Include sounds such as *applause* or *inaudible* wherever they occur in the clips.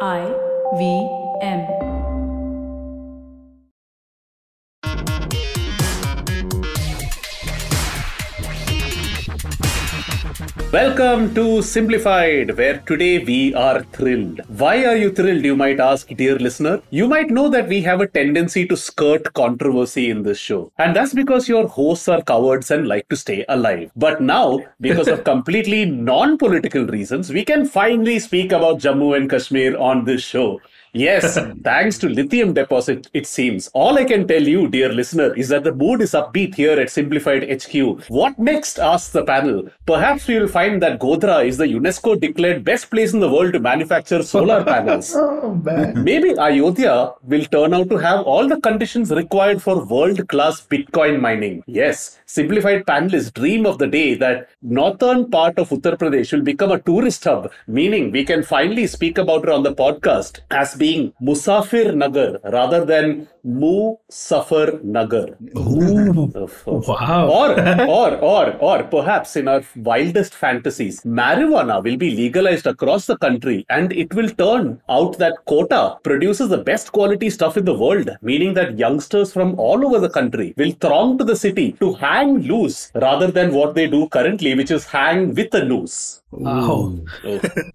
I V M. Welcome to Simplified, where today we are thrilled. Why are you thrilled, you might ask, dear listener? You might know that we have a tendency to skirt controversy in this show. And that's because your hosts are cowards and like to stay alive. But now, because of *laughs* completely non political reasons, we can finally speak about Jammu and Kashmir on this show. Yes, thanks to lithium deposit, it seems. All I can tell you, dear listener, is that the mood is upbeat here at Simplified HQ. What next? asks the panel. Perhaps we will find that Godhra is the UNESCO declared best place in the world to manufacture solar panels. *laughs* oh, Maybe Ayodhya will turn out to have all the conditions required for world class Bitcoin mining. Yes, simplified panelists dream of the day that northern part of Uttar Pradesh will become a tourist hub, meaning we can finally speak about it on the podcast as being Musafir Nagar rather than Musafir Nagar. Wow. Or, or, or, or perhaps in our wildest fantasies, marijuana will be legalized across the country and it will turn out that Kota produces the best quality stuff in the world, meaning that youngsters from all over the country will throng to the city to hang loose rather than what they do currently, which is hang with a noose. Wow.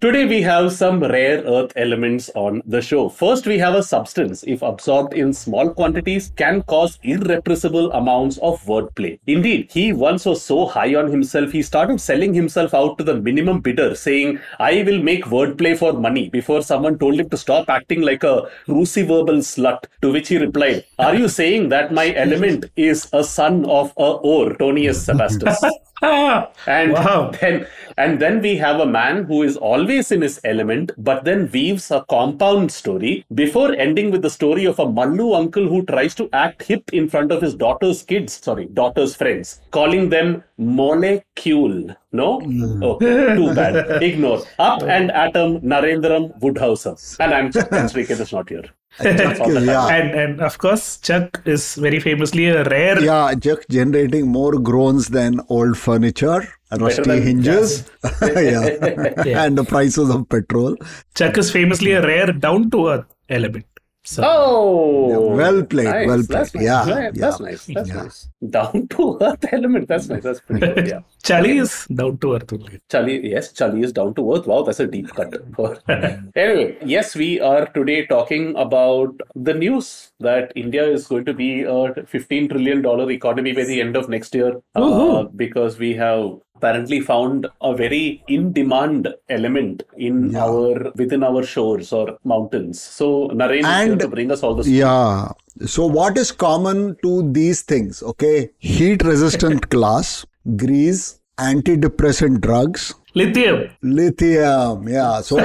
Today we have some rare earth elements on the show. First, we have a substance, if absorbed in small quantities, can cause irrepressible amounts of wordplay. Indeed, he once was so high on himself, he started selling himself out to the minimum bidder, saying, I will make wordplay for money, before someone told him to stop acting like a cruciverbal slut. To which he replied, Are you saying that my element is a son of a or, Tonius Sebastus? *laughs* *laughs* And Wow. then and then we have a man who is always in his element, but then weaves a compound story before ending with the story of a Mallu uncle who tries to act hip in front of his daughter's kids, sorry, daughter's friends, calling them molecule. No? Oh, too bad. *laughs* Ignore. Up and atom Narendram Woodhouser. And I'm *laughs* Sriket is not here. That's all yeah. And and of course, Chuck is very famously a rare. Yeah, Chuck generating more groans than old furniture, rusty than hinges, *laughs* *laughs* yeah. and the prices of petrol. Chuck is famously a rare down to earth element. So Oh, well played, nice. well That's played. nice. Yeah, Right, That's yeah, nice. That's yeah. nice. Down to earth element. That's nice. That's pretty good. Yeah. *laughs* Charlie is down to earth only. Charlie, yes, Charlie is down to earth. Wow, that's a deep cut. *laughs* anyway, yes, we are today talking about the news that India is going to be a $15 trillion economy by the end of next year uh, because we have apparently found a very in demand element in Yeah. our within our shores or mountains. So Naren is here to bring us all this. Yeah. So, what is common to these things? Okay, heat resistant *laughs* glass, grease, antidepressant drugs, Lithium. lithium. Yeah. So, *laughs*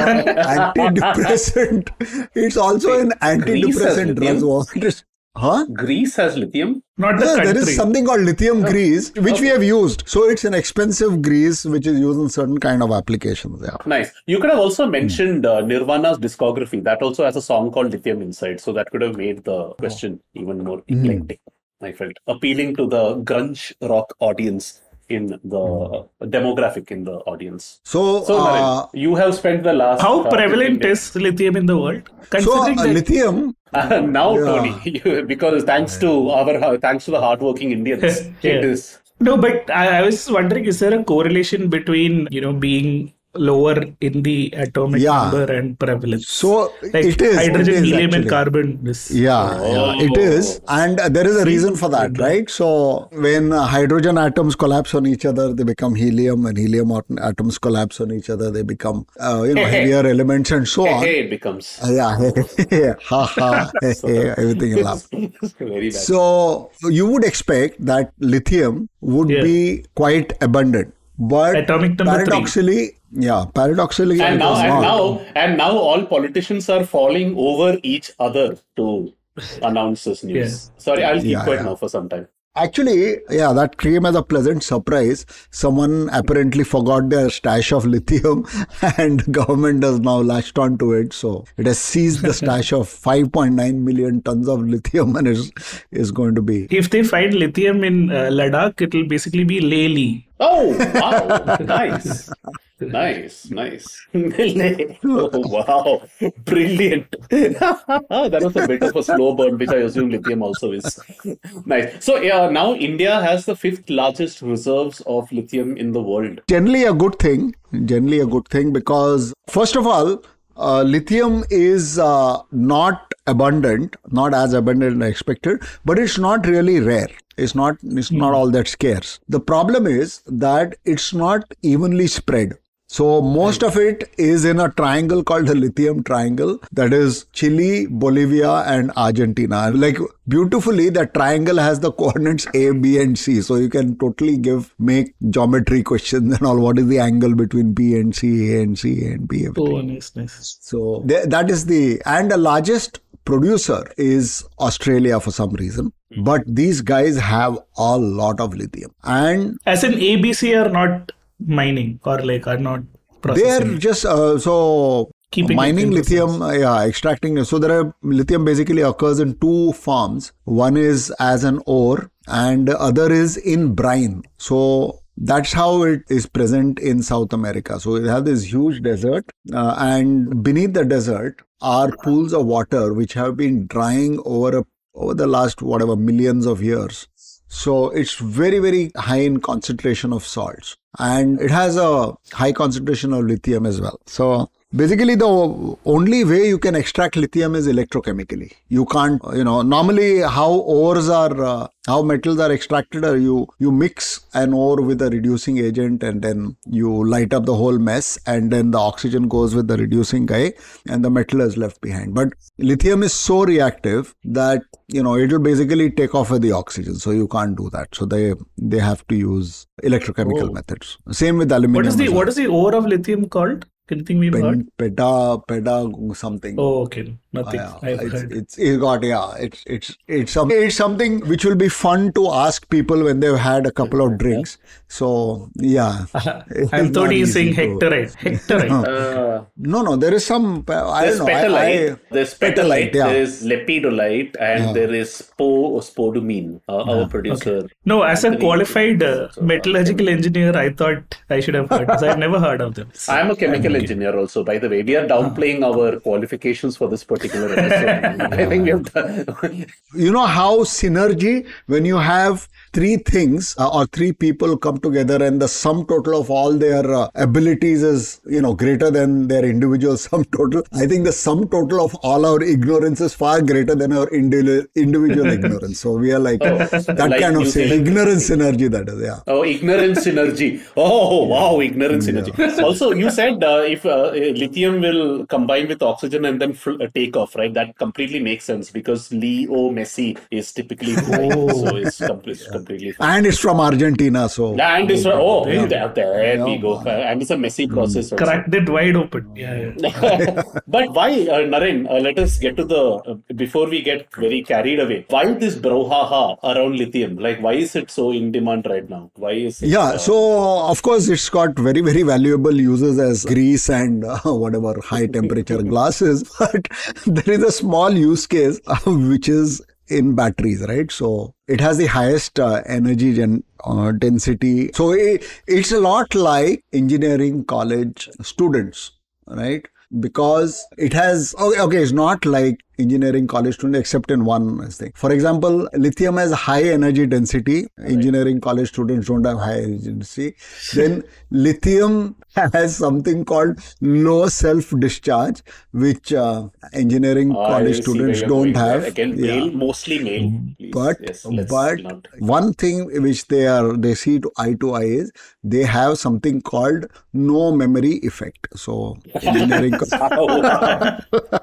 antidepressant. It's also an antidepressant drugs. Lithium? What is? Huh? Greece has lithium. Not the Yeah, country. there is something called lithium grease, which we have used. So it's an expensive grease which is used in certain kind of applications. Yeah. Nice. You could have also mentioned uh, Nirvana's discography. That also has a song called Lithium Inside. So that could have made the question even more eclectic. I felt appealing to the grunge rock audience in the demographic in the audience. So, So, uh, Naren, you have spent the last. How uh, prevalent is lithium in the world? so Considering uh, that lithium. Uh, *laughs* now, Yeah. Tony, because thanks to our thanks to the hardworking Indians, *laughs* Yeah. it is. No, but I, I was wondering, is there a correlation between you know being lower in the atomic Yeah. number and prevalence? So like it is. hydrogen, it is helium, and carbon. Is, Yeah, yeah, it is. And there is a reason for that, right? So, when uh, hydrogen atoms collapse on each other, they become helium, and helium atoms collapse on each other, they become, uh, you know, heavier elements and so on. Hey, it becomes Uh, yeah, *laughs* ha ha, *laughs* everything in laugh. So you would expect that lithium would Yeah. be quite abundant, but Atomic number three. Paradoxically, yeah, paradoxically, and now and not. now and now all politicians are falling over each other to announce this news. Yeah. Sorry, I'll keep Yeah, quiet yeah. now for some time. Actually, yeah, that came as a pleasant surprise. Someone apparently forgot their stash of lithium, *laughs* and the government has now latched onto it. So it has seized the stash of *laughs* 5.9 million tons of lithium, and is is going to be If they find lithium in uh, Ladakh, it will basically be Lely. Oh, wow. nice. Nice, nice. oh, *laughs* wow. Brilliant. *laughs* that was a bit of a slow burn, which I assume lithium also is. nice. So, yeah, now India has the fifth largest reserves of lithium in the world. Generally, a good thing. Generally, a good thing because, first of all, uh, lithium is uh, not abundant, not as abundant as expected, but it's not really rare. It's not it's not hmm. all that scarce. The problem is that it's not evenly spread. So most of it is in a triangle called the lithium triangle that is Chile, Bolivia and Argentina. Like beautifully that triangle has the *laughs* coordinates A, B and C. So you can totally give make geometry questions and all. What is the angle between B and C, A and C, A and B? Oh, everything. Oh, nice, nice. So th- that is the and the largest producer is Australia for some reason. But these guys have a lot of lithium. And As in ABC are not mining or like are not processing. they are just uh, so Keeping mining lithium uh, yeah extracting so there are lithium basically occurs in two forms one is as an ore and the other is in brine. So that's how it is present in south america. So it have this huge desert uh, and beneath the desert are pools of water which have been drying over a, over the last whatever millions of years so it's very, very high in concentration of salts and it has a high concentration of lithium as well. So basically the only way you can extract lithium is electrochemically. You can't, you know, normally how ores are, uh, how metals are extracted are you, you mix an ore with a reducing agent and then you light up the whole mess and then the oxygen goes with the reducing guy and the metal is left behind. But lithium is so reactive that you know it will basically take off with the oxygen so you can't do that so they they have to use electrochemical Oh. methods same with aluminum What is the what is the ore of lithium called? Anything we've heard? Pen, peta peta something Oh, okay. Nothing. Yeah, I've it's, heard. it's it got yeah it's it's it's some, it's something which will be fun to ask people when they've had a couple of drinks so yeah *laughs* It's I not thought he's saying easy to- hectorite. Hectorite. *laughs* Uh, no no there is some I there's don't know I- petalite, I- there's petalite, yeah. there is lepidolite, and there is spo, spodumene, uh, our producer. no, as a qualified uh, metallurgical engineer, I thought I should have heard this. I've never heard of them. I'm a chemical engineer also, by the way. We are downplaying our qualifications for this particular episode. *laughs* I think we have done. you know how synergy when you have three things uh, or three people come together and the sum total of all their uh, abilities is you know greater than their individual *laughs* sum total i think the sum total of all our ignorance is far greater than our individual individual *laughs* ignorance so we are like that like kind of New sy- Zealand. ignorance synergy that is yeah Oh, ignorance synergy. Oh, wow, ignorance synergy. Also, you said uh, if uh, lithium will combine with oxygen and then fl- uh, take off, right? That completely makes sense because Leo Messi is typically *laughs* flying, so it's completely, completely fine. and it's from argentina so And it's oh, there, there we go. Uh, and it's a messy process. also. Cracked it wide open. Yeah, yeah. *laughs* but why, uh, Naren? Uh, let us get to the uh, before we get very carried away. Why this brouhaha around lithium? Like, why is it so in demand right now? Why is it, Yeah, uh, so of course it's got very very valuable uses as grease and uh, *laughs* whatever high temperature glasses, but there is a small use case *laughs* uh, which is in batteries, right? So it has the highest uh, energy gen- uh, density. So it, it's a lot like engineering college students, right? Because it has okay, okay, it's not like engineering college student except in one thing. For example, lithium has high energy density. Engineering college students don't have high energy density. Then lithium has something called low self discharge, which uh, engineering I college students don't going there. have. Again, Yeah. male, mostly male. Please. But yes, but not- one thing which they are they see to eye to eye is they have something called no memory effect. So *laughs* engineering.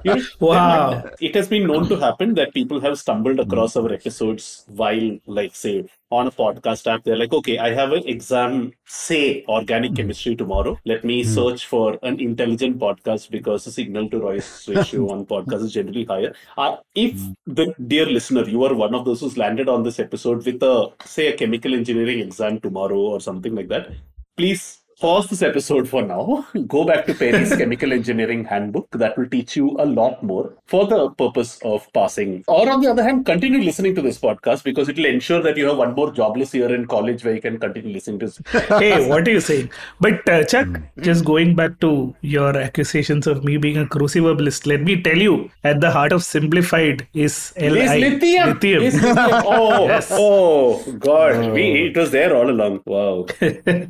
You know, Wow. It has been known to happen that people have stumbled hmm. across our episodes while, like, say, on a podcast app. They're like, okay, I have an exam, say, organic hmm. chemistry tomorrow. Let me hmm. search for an intelligent podcast because the signal to noise ratio *laughs* on podcast is generally higher. Uh, if the dear listener, you are one of those who's landed on this episode with a, say, a chemical engineering exam tomorrow or something like that, please pause this episode for now. *laughs* Go back to Perry's *laughs* Chemical Engineering Handbook. That will teach you a lot more for the purpose of passing. Or on the other hand, continue listening to this podcast because it will ensure that you have one more jobless year in college where you can continue listening to. *laughs* hey, what are you saying? But uh, Chuck, just going back to your accusations of me being a cruciverbalist, let me tell you, at the heart of simplified is Li. Is lithium. Lithium. Is lithium. Oh, Yes. oh, God. We, it was there all along. Wow.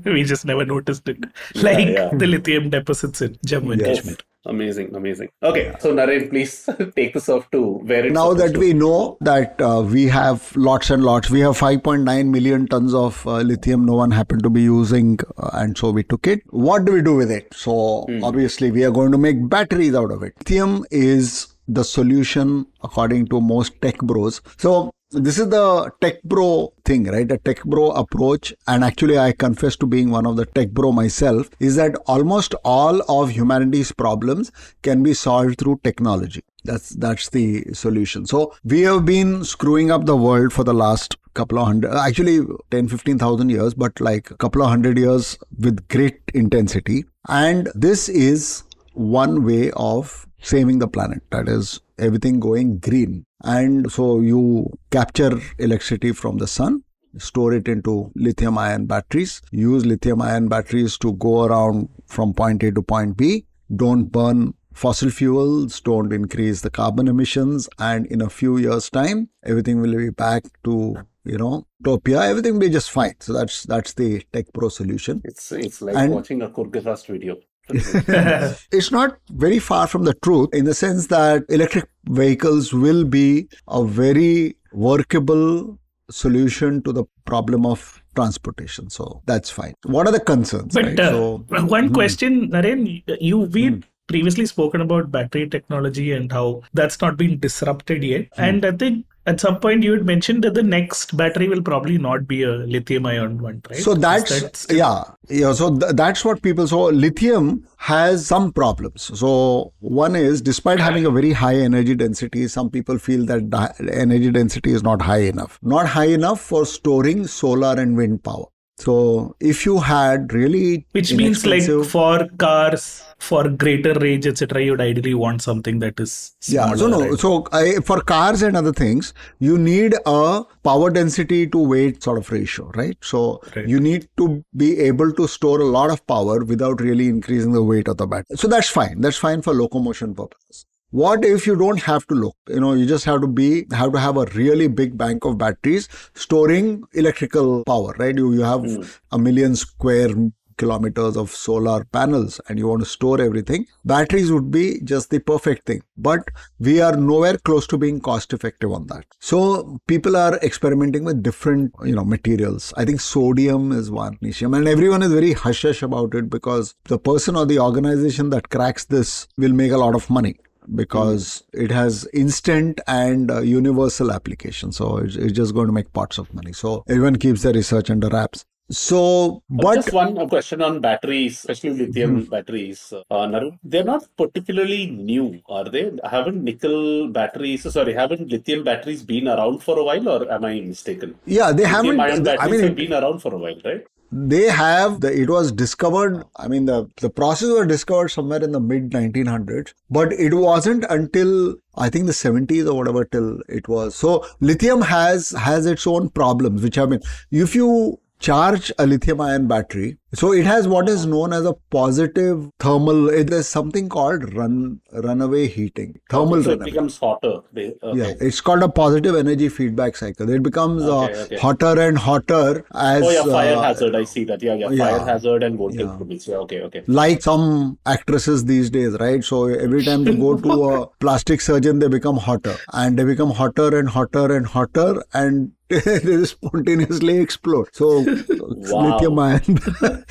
we just never noticed it. *laughs* Like yeah. the lithium deposits in Jammu and Yes. Kashmir. Amazing, amazing. Okay, so Naren, please *laughs* take this off to where it's now that to. we know that uh, we have lots and lots, we have 5.9 million tons of uh, lithium. No one happened to be using, uh, and so we took it. What do we do with it? So obviously, we are going to make batteries out of it. Lithium is the solution according to most tech bros. So this is the tech bro thing, right? A tech bro approach. And actually, I confess to being one of the tech bro myself is that almost all of humanity's problems can be solved through technology. That's, that's the solution. So we have been screwing up the world for the last couple of hundred, actually 10, 15,000 years, but like a couple of hundred years with great intensity. And this is one way of saving the planet. That is everything going green. And so you capture electricity from the sun, store it into lithium ion batteries, use lithium ion batteries to go around from point A to point B, don't burn fossil fuels, don't increase the carbon emissions, and in a few years' time, everything will be back to you know utopia. Everything will be just fine. So that's that's the Tech Pro solution. It's, it's like And- watching a Kurzgesagt video. *laughs* it's not very far from the truth in the sense that electric vehicles will be a very workable solution to the problem of transportation. So that's fine. What are the concerns? But right? uh, so, one hmm. question, Naren, you we hmm. previously spoken about battery technology and how that's not been disrupted yet, hmm. and I think at some point you had mentioned that the next battery will probably not be a lithium ion one, right? So that's that yeah, yeah. So th- that's what people. So lithium has some problems. So one is, despite having a very high energy density, some people feel that the energy density is not high enough. Not high enough for storing solar and wind power. So if you had really which means like for cars for greater range etc you'd ideally want something that is Yeah, so no, right? so I, for cars and other things, you need a power density to weight sort of ratio, right? So Right. you need to be able to store a lot of power without really increasing the weight of the battery. So that's fine. That's fine for locomotion purposes. What if you don't have to look? You know, you just have to be have to have a really big bank of batteries storing electrical power, right? You you have hmm. a million square kilometers of solar panels and you want to store everything, batteries would be just the perfect thing. But we are nowhere close to being cost effective on that. So people are experimenting with different, you know, materials. I think sodium is one lithium and everyone is very hush hush about it because the person or the organization that cracks this will make a lot of money because it has instant and uh, universal application. So it's, it's just going to make pots of money. So everyone keeps their research under wraps. So, but Just one question on batteries, especially lithium batteries. Uh, they're not particularly new, are they? Haven't nickel batteries, sorry, haven't lithium batteries been around for a while, or am I mistaken? yeah, they haven't. Lithium ion I batteries mean, have been around for a while, right? They have the it was discovered i mean the the process was discovered somewhere in the mid 1900s but it wasn't until i think the 70s or whatever till it was. So lithium has has its own problems which i mean if you charge a lithium ion battery so it has what is known as a positive thermal it is something called run runaway heating thermal so it becomes hotter. Okay. yeah it's called a positive energy feedback cycle it becomes Okay, uh, okay. hotter and hotter as Oh yeah, fire uh, hazard. I see that. Yeah, yeah, yeah. fire hazard and voltage Yeah. Yeah, okay, okay. like some actresses these days, right? So every time they go to a *laughs* plastic surgeon, they become hotter and they become hotter and hotter and hotter and *laughs* they spontaneously explode. So *laughs* lithium ion.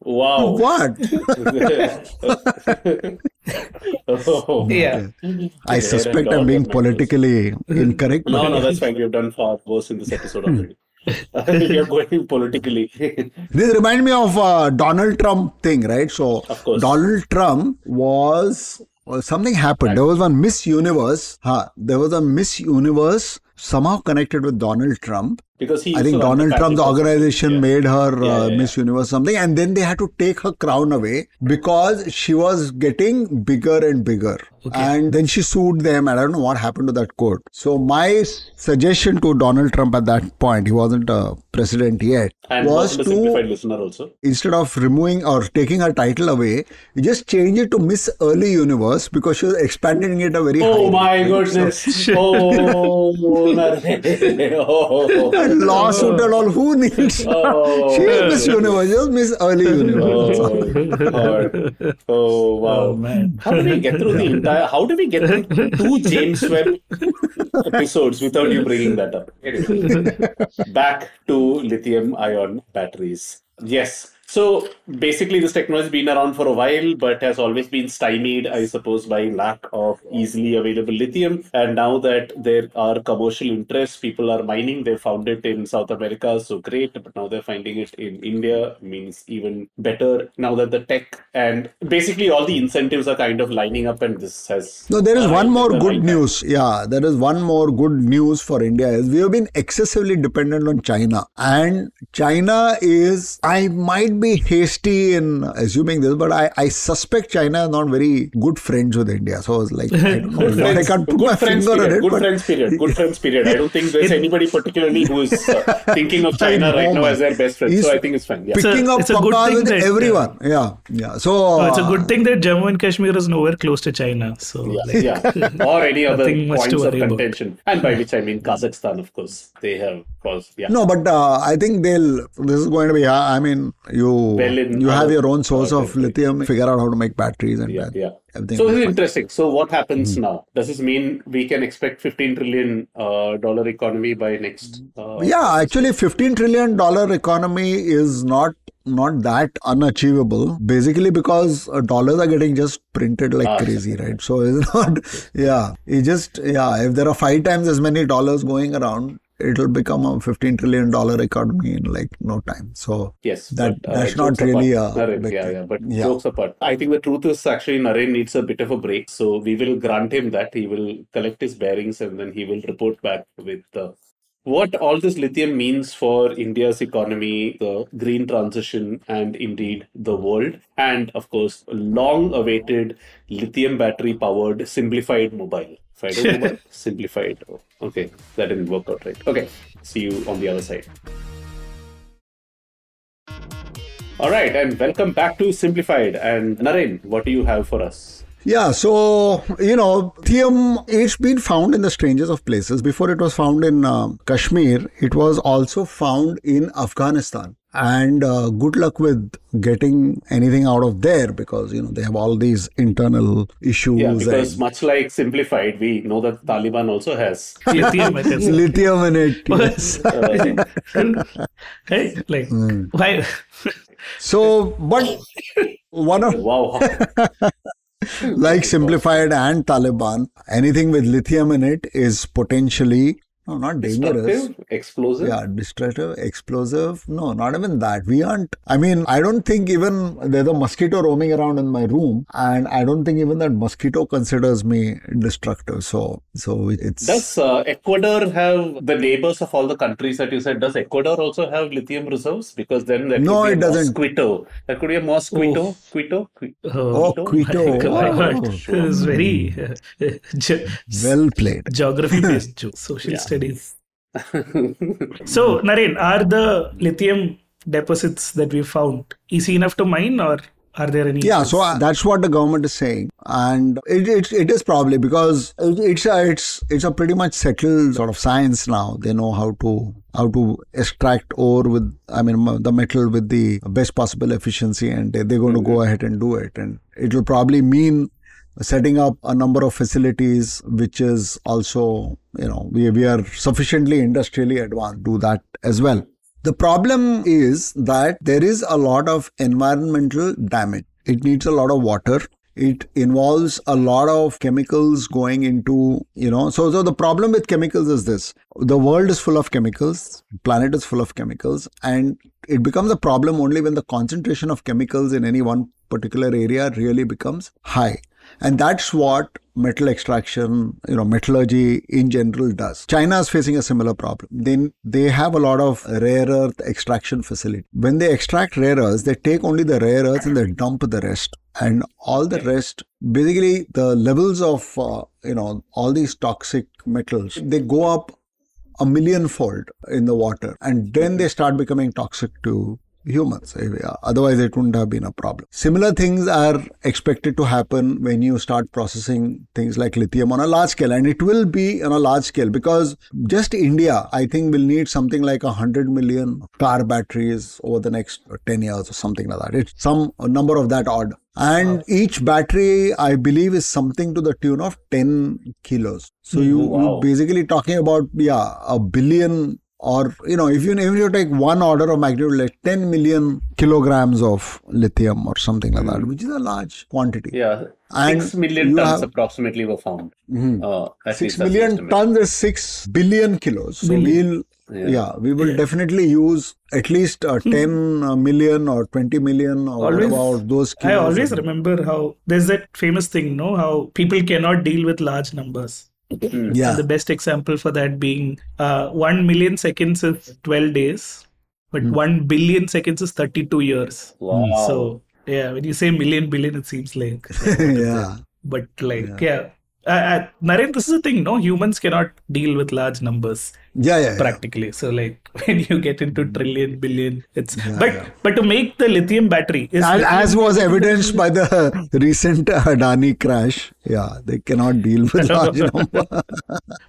Wow. what? *laughs* oh. yeah I suspect I'm being politically incorrect. but- No, no, that's fine. We've done far worse in this episode already. *laughs* we are going politically. *laughs* This reminds me of uh, Donald Trump thing, right? So Of course. Donald Trump was well, something happened. There was one Miss Universe. Huh, there was a Miss Universe somehow connected with Donald Trump, Because he I think to run the Donald Trump's organization Yeah. made her Yeah, uh, yeah, Miss Universe something, and then they had to take her crown away because she was getting bigger and bigger. And then she sued them, and I don't know what happened to that court. So my suggestion to Donald Trump at that point, he wasn't a president yet, And was to simplified listener also. instead of removing or taking her title away, you just change it to Miss Early Universe because she was expanding it a very Oh high my rate, right? goodness. *laughs* oh, *laughs* oh, And lawsuit and all, who needs? *laughs* Oh. she is Miss Universe, just Miss Early oh, Universe. Oh, oh wow! Oh, man. How do we get through the entire? How do we get through two James Webb episodes without you bringing that up? Anyway, back to lithium-ion batteries. Yes. So basically, this technology has been around for a while, but has always been stymied, I suppose, by lack of easily available lithium. And now that there are commercial interests, people are mining. They found it in South America, so great. But now they're finding it in India, means even better. Now that the tech and basically all the incentives are kind of lining up, and this has. No, there is one more good right time. news. Yeah, there is one more good news for India is we have been excessively dependent on China. And China is, I might be hasty in assuming this, but I, I suspect China is not very good friends with India. So it's like, I don't know, Good I can't put good my friends finger on it. Good but- friends period. Good *laughs* friends period. I don't think there's anybody particularly who is uh, *laughs* thinking of China right now as their best friend. He's So I think it's fine. Yeah. a- Picking up it's a good thing with that, uh, everyone. yeah, yeah. So Oh, it's a uh, good thing that Jammu and Kashmir is nowhere close to China. So, like, yeah, or any *laughs* other Nothing points of worry about. contention, and by which I mean Kazakhstan, of course. They have caused, yeah. No, but uh, I think they'll. This is going to be. uh, I mean, you you have your own source of lithium. Figure out how to make batteries and Yeah, yeah. everything. So this is interesting. So what happens Hmm. now? Does this mean we can expect 15 trillion uh, dollar economy by next? Uh, Yeah, actually, fifteen trillion dollar economy is not not that unachievable. Basically, because uh, dollars are getting just printed like Ah, crazy, right? So it's *laughs* not. Yeah, it just yeah. If there are five times as many dollars going around, it'll become a fifteen trillion dollar economy in like no time. So Yes, That- but, uh, that's not really apart. a Naren, big yeah, yeah. But Yeah. jokes apart, I think the truth is actually Naren needs a bit of a break. So we will grant him that he will collect his bearings and then he will report back with uh, what all this lithium means for India's economy, the green transition, and indeed the world, and of course, long-awaited lithium battery-powered simplified mobile. Fido mobile, simplified. Oh, *laughs* okay, that didn't work out right. Okay, see you on the other side. All right, and welcome back to Simplified. And Naren, what do you have for us? Yeah, so you know, lithium it's been found in the strangest of places. Before it was found in uh, Kashmir, it was also found in Afghanistan. And uh, good luck with getting anything out of there because you know they have all these internal issues. Yeah, because and much like Simplified, we know that Taliban also has. *laughs* lithium, I guess. lithium in it. *laughs* Yes. Uh, *laughs* hey, like, Hmm. why? so, but one of wow. Like simplified and Taliban, anything with lithium in it is potentially no, not dangerous. Destructive, explosive. Yeah, destructive, explosive. No, not even that. We aren't. I mean, I don't think even there's a mosquito roaming around in my room, and I don't think even that mosquito considers me destructive. So, so it's. Does uh, Ecuador have the neighbors of all the countries that you said? Does Ecuador also have lithium reserves? Because then there No, could be it a doesn't. mosquito. There could be a mosquito. Oh. Quito. Qui- oh, my Quito. God. Oh, It was very *laughs* uh, ge- well played. geography based *laughs* social Yeah. studies. *laughs* So, Naren, are the lithium deposits that we found easy enough to mine or are there any? Yeah, issues? so uh, that's what the government is saying, and it, it, it is probably because it's a, it's it's a pretty much settled sort of science now. They know how to how to extract ore with I mean the metal with the best possible efficiency, and they, they're going to go ahead and do it, and it will probably mean setting up a number of facilities which is also you know we, we are sufficiently industrially advanced to do that as well the problem is that there is a lot of environmental damage. It needs a lot of water. It involves a lot of chemicals going into, you know. So, so the problem with chemicals is this the world is full of chemicals, planet is full of chemicals, and it becomes a problem only when the concentration of chemicals in any one particular area really becomes high. And that's what metal extraction, you know, metallurgy in general does. China is facing a similar problem. Then they have a lot of rare earth extraction facility. When they extract rare earths, they take only the rare earths and they dump the rest. And all the rest, basically, the levels of, uh, you know, all these toxic metals, they go up a million fold in the water and then they start becoming toxic to humans. Eh, Otherwise, it wouldn't have been a problem. Similar things are expected to happen when you start processing things like lithium on a large scale, and it will be on a large scale because just India, I think, will need something like 100 million car batteries over the next 10 years or something like that. It's some number of that odd. And wow. each battery, I believe, is something to the tune of 10 kilos. So hmm, you, wow. you're basically talking about, yeah, a billion or you know if you if you take one order of magnitude like 10 million kilograms of lithium or something like that hmm. which is a large quantity yeah and 6 million tons have, approximately were found mm-hmm. uh, 6 million tons is 6 billion kilos so we'll yeah. yeah. we will yeah. definitely use at least uh, hmm. 10 uh, million or 20 million or always, about those kilos. I always remember how there's that famous thing, no? How people cannot deal with large numbers. Hmm. Yeah. And the best example for that being uh, 1 million seconds is 12 days, but mm. 1 billion seconds is 32 years. Wow. So, yeah, when you say million, billion, it seems like. *laughs* yeah. But, like, yeah. yeah. Uh, uh, Naren, this is the thing, no? Humans cannot deal with large numbers yeah, yeah, practically yeah. so like *laughs* when you get into mm-hmm. trillion billion it's yeah, but but to make the lithium battery as, as was evidenced by the *laughs* recent uh, adani crash yeah they cannot deal with *laughs* large number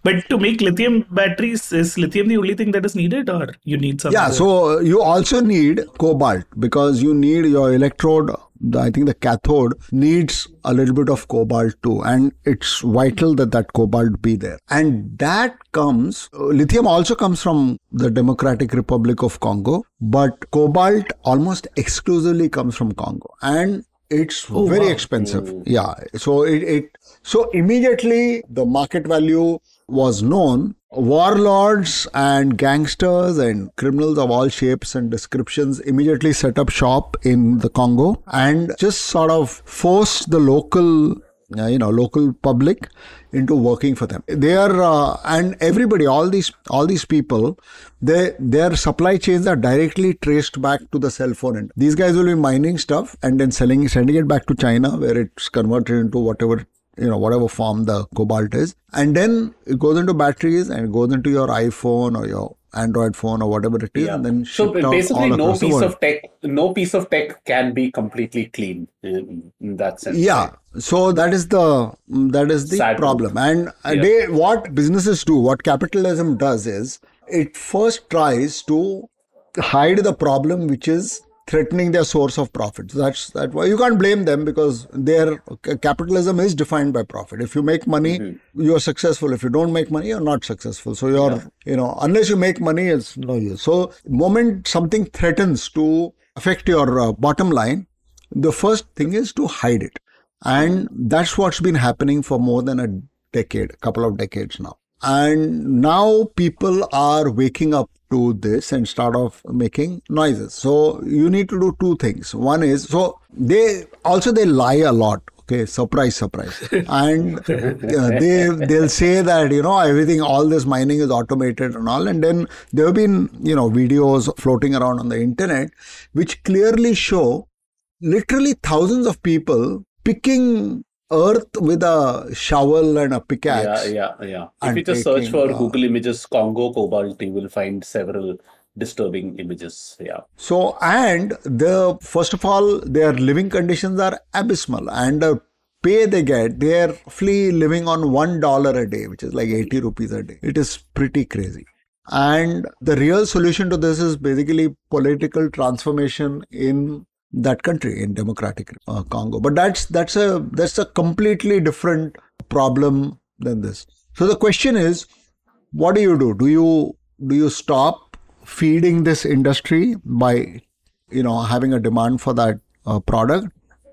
but to make lithium batteries is lithium the only thing that is needed or you need some yeah so uh, you also need cobalt because you need your electrode I think the cathode needs a little bit of cobalt too, and it's vital that that cobalt be there. And that comes, uh, lithium also comes from the Democratic Republic of Congo, but cobalt almost exclusively comes from Congo. And it's oh, very wow. expensive. Oh. Yeah. So it, it, so immediately the market value was known Warlords and gangsters and criminals of all shapes and descriptions immediately set up shop in the Congo and just sort of forced the local you know local public into working for them. They are uh, and everybody all these all these people they their supply chains are directly traced back to the cell phone. End these guys will be mining stuff and then selling sending it back to china where it's converted into whatever you know whatever form the cobalt is. And then it goes into batteries and it goes into your iphone or your android phone or whatever it is yeah. and then so basically no piece of tech no piece of tech can be completely clean in, in that sense yeah? So that is the that is the Sad problem and yeah. they what businesses do what capitalism does is it first tries to hide the problem which is threatening their source of profit. So that's that why you can't blame them because their capitalism is defined by profit. If you make money, mm-hmm. you're successful. If you don't make money, you're not successful. So you're yeah. you know unless you make money, it's no use. So moment something threatens to affect your uh, bottom line, the first thing is to hide it, and that's what's been happening for more than a decade, a couple of decades now. And now people are waking up to this and start off making noises. So you need to do two things. One is so they also they lie a lot. Okay, surprise, surprise, *laughs* and uh, they they'll say that you know everything, all this mining is automated and all, and then there have been you know videos floating around on the internet which clearly show literally thousands of people picking earth with a shovel and a pickaxe. Yeah, yeah, yeah. If you just search for uh, Google Images Congo cobalt, you will find several disturbing images. Yeah. So, and the first of all, their living conditions are abysmal, and the pay they get, they are free living on one dollar a day, which is like eighty rupees a day. It is pretty crazy. And the real solution to this is basically political transformation in that country in democratic uh, congo. But that's that's a that's a completely different problem than this. So the question is what do you do? Do you do you stop feeding this industry by you know having a demand for that uh, product?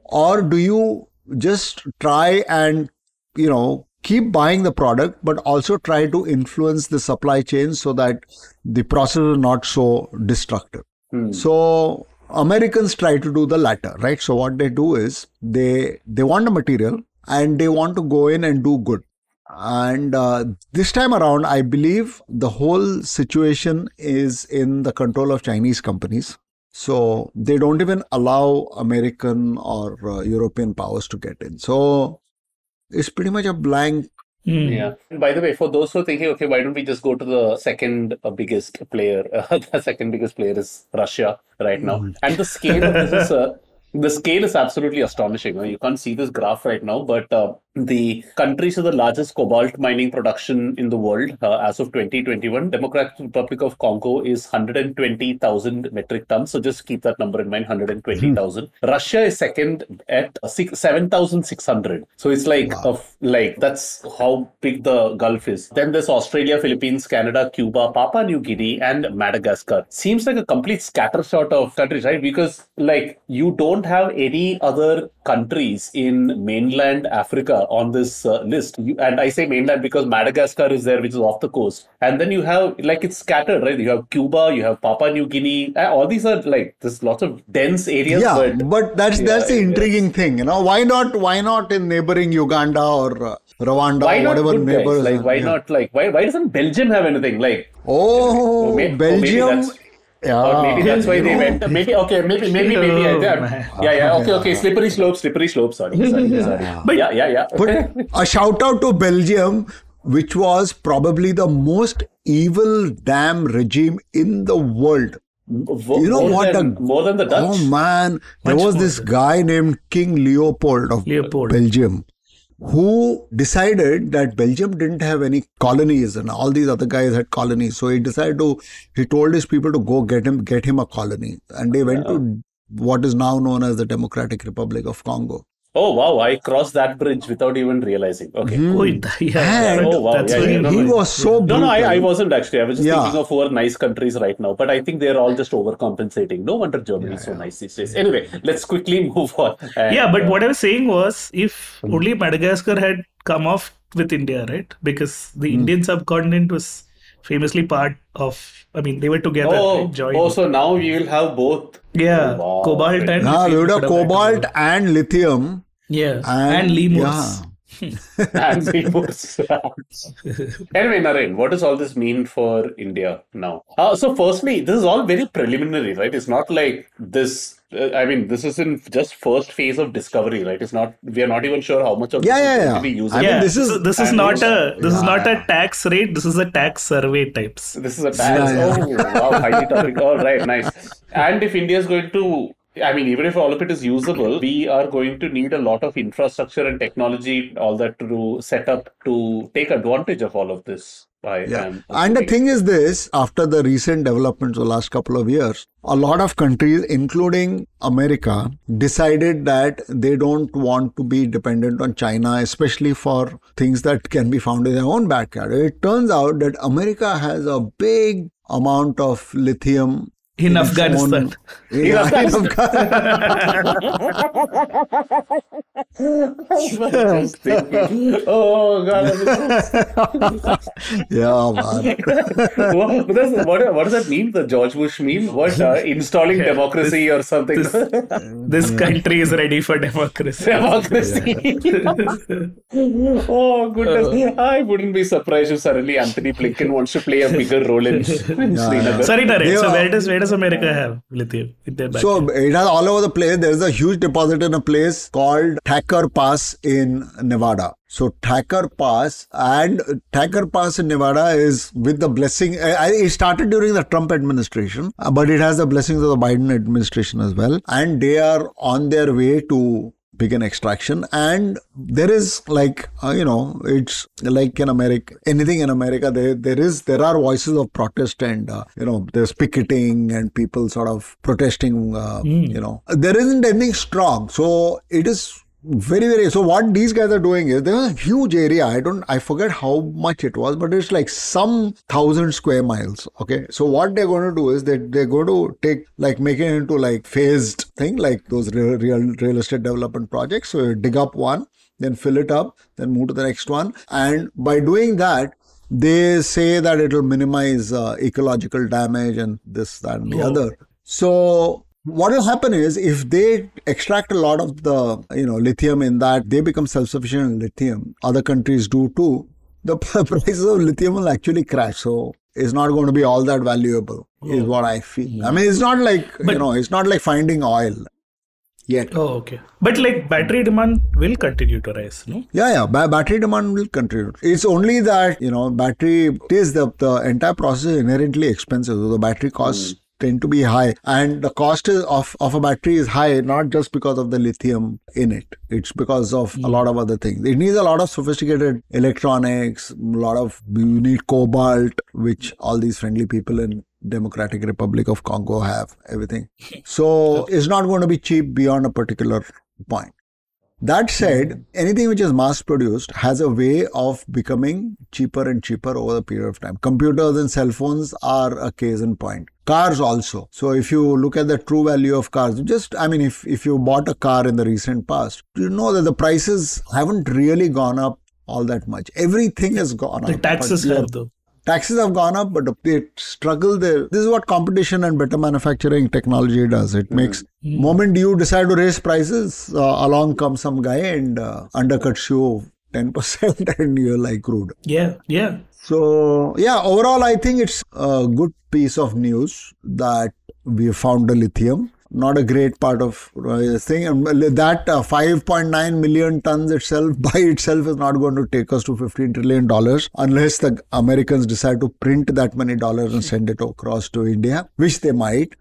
Or do you just try and you know keep buying the product but also try to influence the supply chain so that the process is not so destructive? Hmm. so Americans try to do the latter, right? So what they do is they they want a material and they want to go in and do good. And uh, this time around, I believe the whole situation is in the control of Chinese companies. So they don't even allow American or uh, European powers to get in. So it's pretty much a blank. Hmm. Yeah. And by the way, for those who are thinking, okay, why don't we just go to the second uh, biggest player? *laughs* Uh, the second biggest player is Russia right now, and the scale of this is. Uh, the scale is absolutely astonishing. You can't see this graph right now, but uh, the countries with the largest cobalt mining production in the world uh, as of 2021, Democratic Republic of Congo is 120,000 metric tons. So just keep that number in mind, 120,000. Russia is second at six, 7,600. So it's like, a, like that's how big the Gulf is. Then there's Australia, Philippines, Canada, Cuba, Papua New Guinea, and Madagascar. Seems like a complete scattershot of countries, right? Because like you don't have any other countries in mainland Africa on this uh, list. You, and I say mainland because Madagascar is there, which is off the coast. And then you have, like, it's scattered, right? You have Cuba, you have Papua New Guinea. Uh, all these are like, there's lots of dense areas. Yeah, but, but that's Yeah, that's the intriguing thing, you know. Why not? Why not in neighboring Uganda or uh, Rwanda why or not whatever good guys? neighbors? Like, why yeah. not, like, why, why doesn't Belgium have anything? Like, Oh, Or may- Belgium. That's- yeah, or maybe that's why you they know. went. *laughs* Maybe okay, maybe maybe maybe. Oh, yeah, yeah, yeah. Okay, okay. Slippery slope, slippery slope. Sorry, sorry, *laughs* sorry. But- yeah, yeah, yeah. But a shout out to Belgium, which was probably the most evil damn regime in the world. Wo- You know more what? Than, the- more than the oh, Dutch. Oh man, there Much was this than- guy named King Leopold of Leopold. Belgium who decided that Belgium didn't have any colonies and all these other guys had colonies. So he decided to, he told his people to go get him, get him a colony. And they went to what is now known as the Democratic Republic of Congo. Oh wow! I crossed that bridge without even realizing. Okay. Oh, yeah, And- Oh, wow, that's yeah, very yeah, he no, was so No, brutal. no, I, I wasn't actually. I was just Yeah. thinking of four nice countries right now, but I think they're all just overcompensating. No wonder Germany is so nice these days. Anyway, let's quickly *laughs* move on. And, yeah, but uh, what I was saying was if Hmm. only Madagascar had come off with India, right? Because the Hmm. Indian subcontinent was famously part of, I mean, they were together, Oh, right? joined. oh, so now we will have both. yeah, Oh, wow. cobalt and Now we would have could have cobalt and lithium. Together. Yeah, And, and, lemurs. yeah. *laughs* and Seymour's. *laughs* anyway, Naren, what does all this mean for India now? Uh, so, firstly, this is all very preliminary, right? It's not like this. Uh, I mean, this is in just first phase of discovery, right? It's not. We are not even sure how much of Yeah, this yeah, yeah. to be used. I mean, yeah, this is- this is not a this is yeah, not a tax rate. This is a tax survey types. This is a tax. Yeah, Oh, wow, highly topic. All right, nice. And if India is going to, I mean, even if all of it is usable, we are going to need a lot of infrastructure and technology, all that to set up to take advantage of all of this. I Yeah. And the thing is this, after the recent developments of the last couple of years, a lot of countries, including America, decided that they don't want to be dependent on China, especially for things that can be found in their own backyard. It turns out that America has a big amount of lithium In its Afghanistan. own- Yeah, in Just *laughs* thinking. oh god! *laughs* yeah, man. *laughs* what, does, what, what does that mean? The George Bush meme? What uh, installing democracy or something? This country is ready for democracy. democracy. oh goodness! I wouldn't be surprised if suddenly Antony Blinken wants to play a bigger role in, in Srinagar. Sorry, Naren. They So are- where does where does America have lithium in their? So it has all over the place. There's a huge deposit in a place called Thacker Pass in Nevada. So Thacker Pass and Thacker Pass in Nevada is with the blessing. It started during the Trump administration, uh, but it has the blessings of the Biden administration as well. And they are on their way to begin extraction. And there is like uh, you know it's like in america anything in america there there is there are voices of protest and uh, you know there's picketing and people sort of protesting uh, you know. There isn't anything strong. So it is very very. So what these guys are doing is there's a huge area. I don't i forget how much it was but it's like some thousand square miles. Okay. So what they're going to do is that they're going to take like make it into like phased thing like those real real, real estate development projects. So you dig up one then fill it up then move to the next one. And by doing that they say that it will minimize uh, ecological damage and this that and the other. So what will happen is if they extract a lot of the you know lithium in that they become self-sufficient in lithium other countries do too the *laughs* prices of lithium will actually crash so it's not going to be all that valuable is oh. what i feel i hmm. mean it's not like you know it's not like finding oil yet Oh, okay. But like battery demand will continue to rise, no? Yeah, yeah. Ba- battery demand will continue. It's only that you know battery. It is the the entire process is inherently expensive. So the battery costs hmm. Tend to be high, and the cost is of of a battery is high not just because of the lithium in it. It's because of a hmm. lot of other things. It needs a lot of sophisticated electronics. A lot of you need cobalt, which all these friendly people in Democratic Republic of Congo have everything. *laughs* So it's not going to be cheap beyond a particular point. That said, anything which is mass produced has a way of becoming cheaper and cheaper over the period of time. Computers and cell phones are a case in point. Cars also. So if you look at the true value of cars, just I mean, if if you bought a car in the recent past, you know that the prices haven't really gone up all that much. Everything has gone The up. taxes have though. Taxes have gone up, but they struggle there. This is what competition and better manufacturing technology does. It makes moment you decide to raise prices, uh, along comes some guy and uh, undercuts you ten percent, *laughs* and you're like rude. Yeah, yeah. So yeah, overall, I think it's a good piece of news that we found the lithium. Not a great part of uh, the thing. And That uh, 5.9 million tons itself *laughs* by itself is not going to take us to 15 trillion dollars unless the Americans decide to print that many dollars and send it across to India, which they might.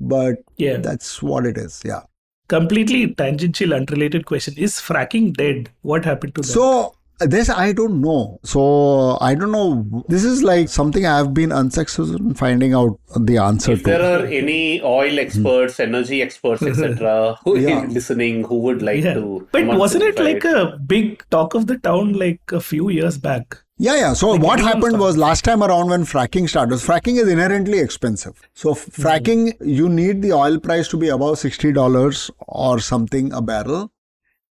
But Yeah. that's what it is. Yeah. Completely tangential, unrelated question. Is fracking dead? What happened to that? So this I don't know. So I don't know. This is like something I have been unsuccessful in finding out the answer If to. there are any oil experts, energy experts, etc., *laughs* who Yeah. listening who would like yeah. to, But wasn't it Simplify like a big talk of the town like a few years back? Yeah, yeah. So what happened started. was last time around when fracking started, fracking is inherently expensive. So f- hmm. fracking, you need the oil price to be above sixty dollars or something a barrel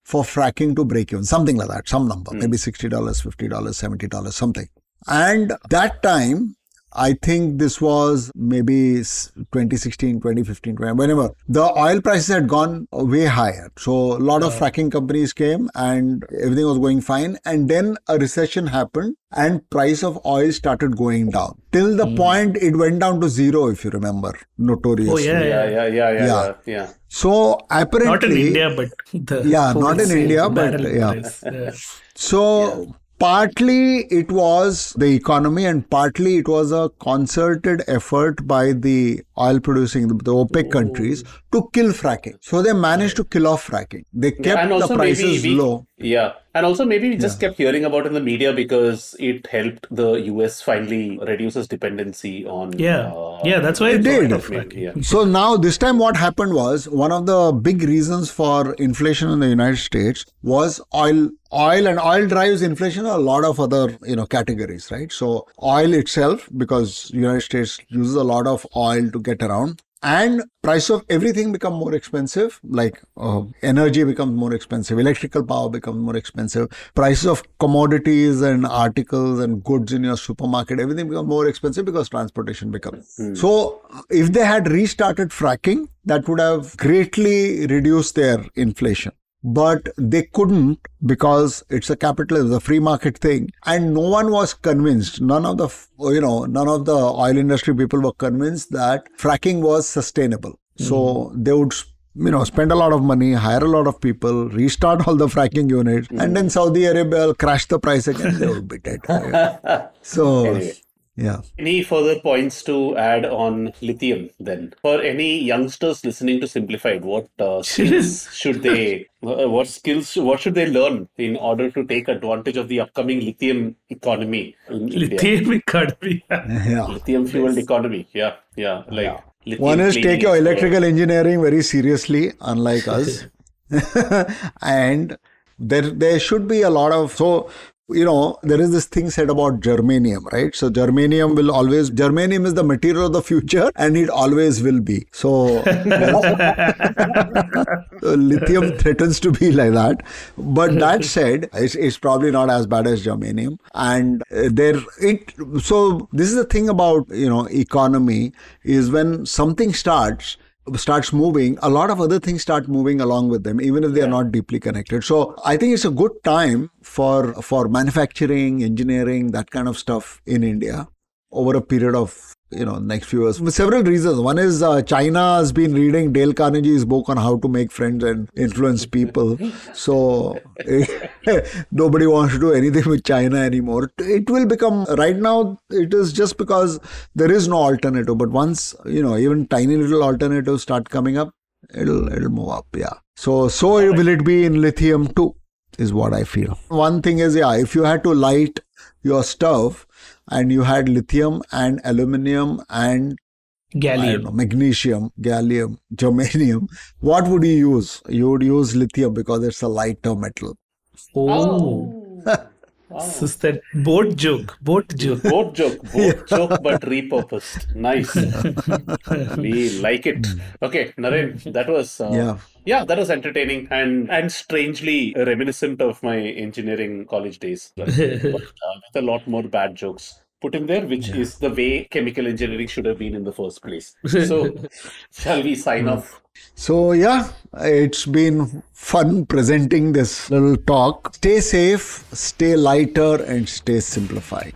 for fracking to break even, something like that, some number, hmm. maybe sixty dollars, fifty dollars, seventy dollars, something. And that time, I think this was maybe 2016, 2015, 20, whenever the oil prices had gone way higher. So a lot of fracking companies came and everything was going fine. And then a recession happened and price of oil started going down till the hmm. point it went down to zero, if you remember, notoriously. Oh, yeah, Yeah, yeah, yeah, yeah, Yeah. yeah. So apparently, Not in India, but the Yeah, not in India, *laughs* but, yeah. Yeah. So partly it was the economy and partly it was a concerted effort by the oil producing the, the OPEC countries oh. to kill fracking. So they managed to kill off fracking. They kept and the maybe prices we, low. Yeah, and also maybe we just kept hearing about it in the media because it helped the US finally reduce its dependency on. Yeah. uh, Yeah, that's why It it's did. sort of maybe, fracking. yeah. So now this time what happened was one of the big reasons for inflation in the United States was oil oil and oil drives inflation a lot of other you know categories right so oil itself because United States uses a lot of oil to get around and price of everything become more expensive like uh, energy becomes more expensive electrical power becomes more expensive prices of commodities and articles and goods in your supermarket everything becomes more expensive because transportation becomes. So if they had restarted fracking that would have greatly reduced their inflation but they couldn't because it's a capitalism, a free market thing, and no one was convinced. None of the, you know, none of the oil industry people were convinced that fracking was sustainable. So hmm. they would, you know, spend a lot of money, hire a lot of people, restart all the fracking units, and hmm. then Saudi Arabia will crash the price again. They would be dead. *laughs* so, Anyway. Yeah. Any further points to add on lithium then? For any youngsters listening to Simplified, what uh, *laughs* skills should they, uh, what skills, what should they learn in order to take advantage of the upcoming lithium economy in India? Lithium economy. *laughs* Yeah. Lithium fueled economy. Yeah, yeah. Like lithium One is take your is, electrical engineering very seriously, unlike us. *laughs* and there there should be a lot of so you know there is this thing said about germanium right? So germanium will always germanium is the material of the future *laughs* and it always will be. So So *laughs* *laughs* lithium threatens to be like that. But that said it's, it's probably not as bad as germanium. And uh, there it so this is the thing about you know economy is when something starts starts moving, a lot of other things start moving along with them, even if they are not deeply connected. So I think it's a good time for for manufacturing, engineering, that kind of stuff in India over a period of you know next few years. For several reasons. One is uh, china has been reading dale carnegie's book on how to make friends and influence people. So *laughs* nobody wants to do anything with china anymore. It will become right now it is just because there is no alternative. But once you know even tiny little alternatives start coming up it'll it'll move up yeah. So so will it be in lithium too is what i feel. One thing is yeah if you had to light your stove and you had lithium and aluminum and Gallium. know, magnesium, gallium, *laughs* germanium. What would you use? You would use lithium because it's a lighter metal. Oh. oh. *laughs* This is that boat joke. Boat joke. Boat joke, boat *laughs* joke, but repurposed. Nice. *laughs* we like it. Okay, Naren, that was uh, Yeah. yeah, that was entertaining and and strangely reminiscent of my engineering college days, *laughs* but, uh, with a lot more bad jokes put in there, which is the way chemical engineering should have been in the first place. So, shall we sign off? So, yeah, it's been fun presenting this little talk. Stay safe, stay lighter, and stay simplified.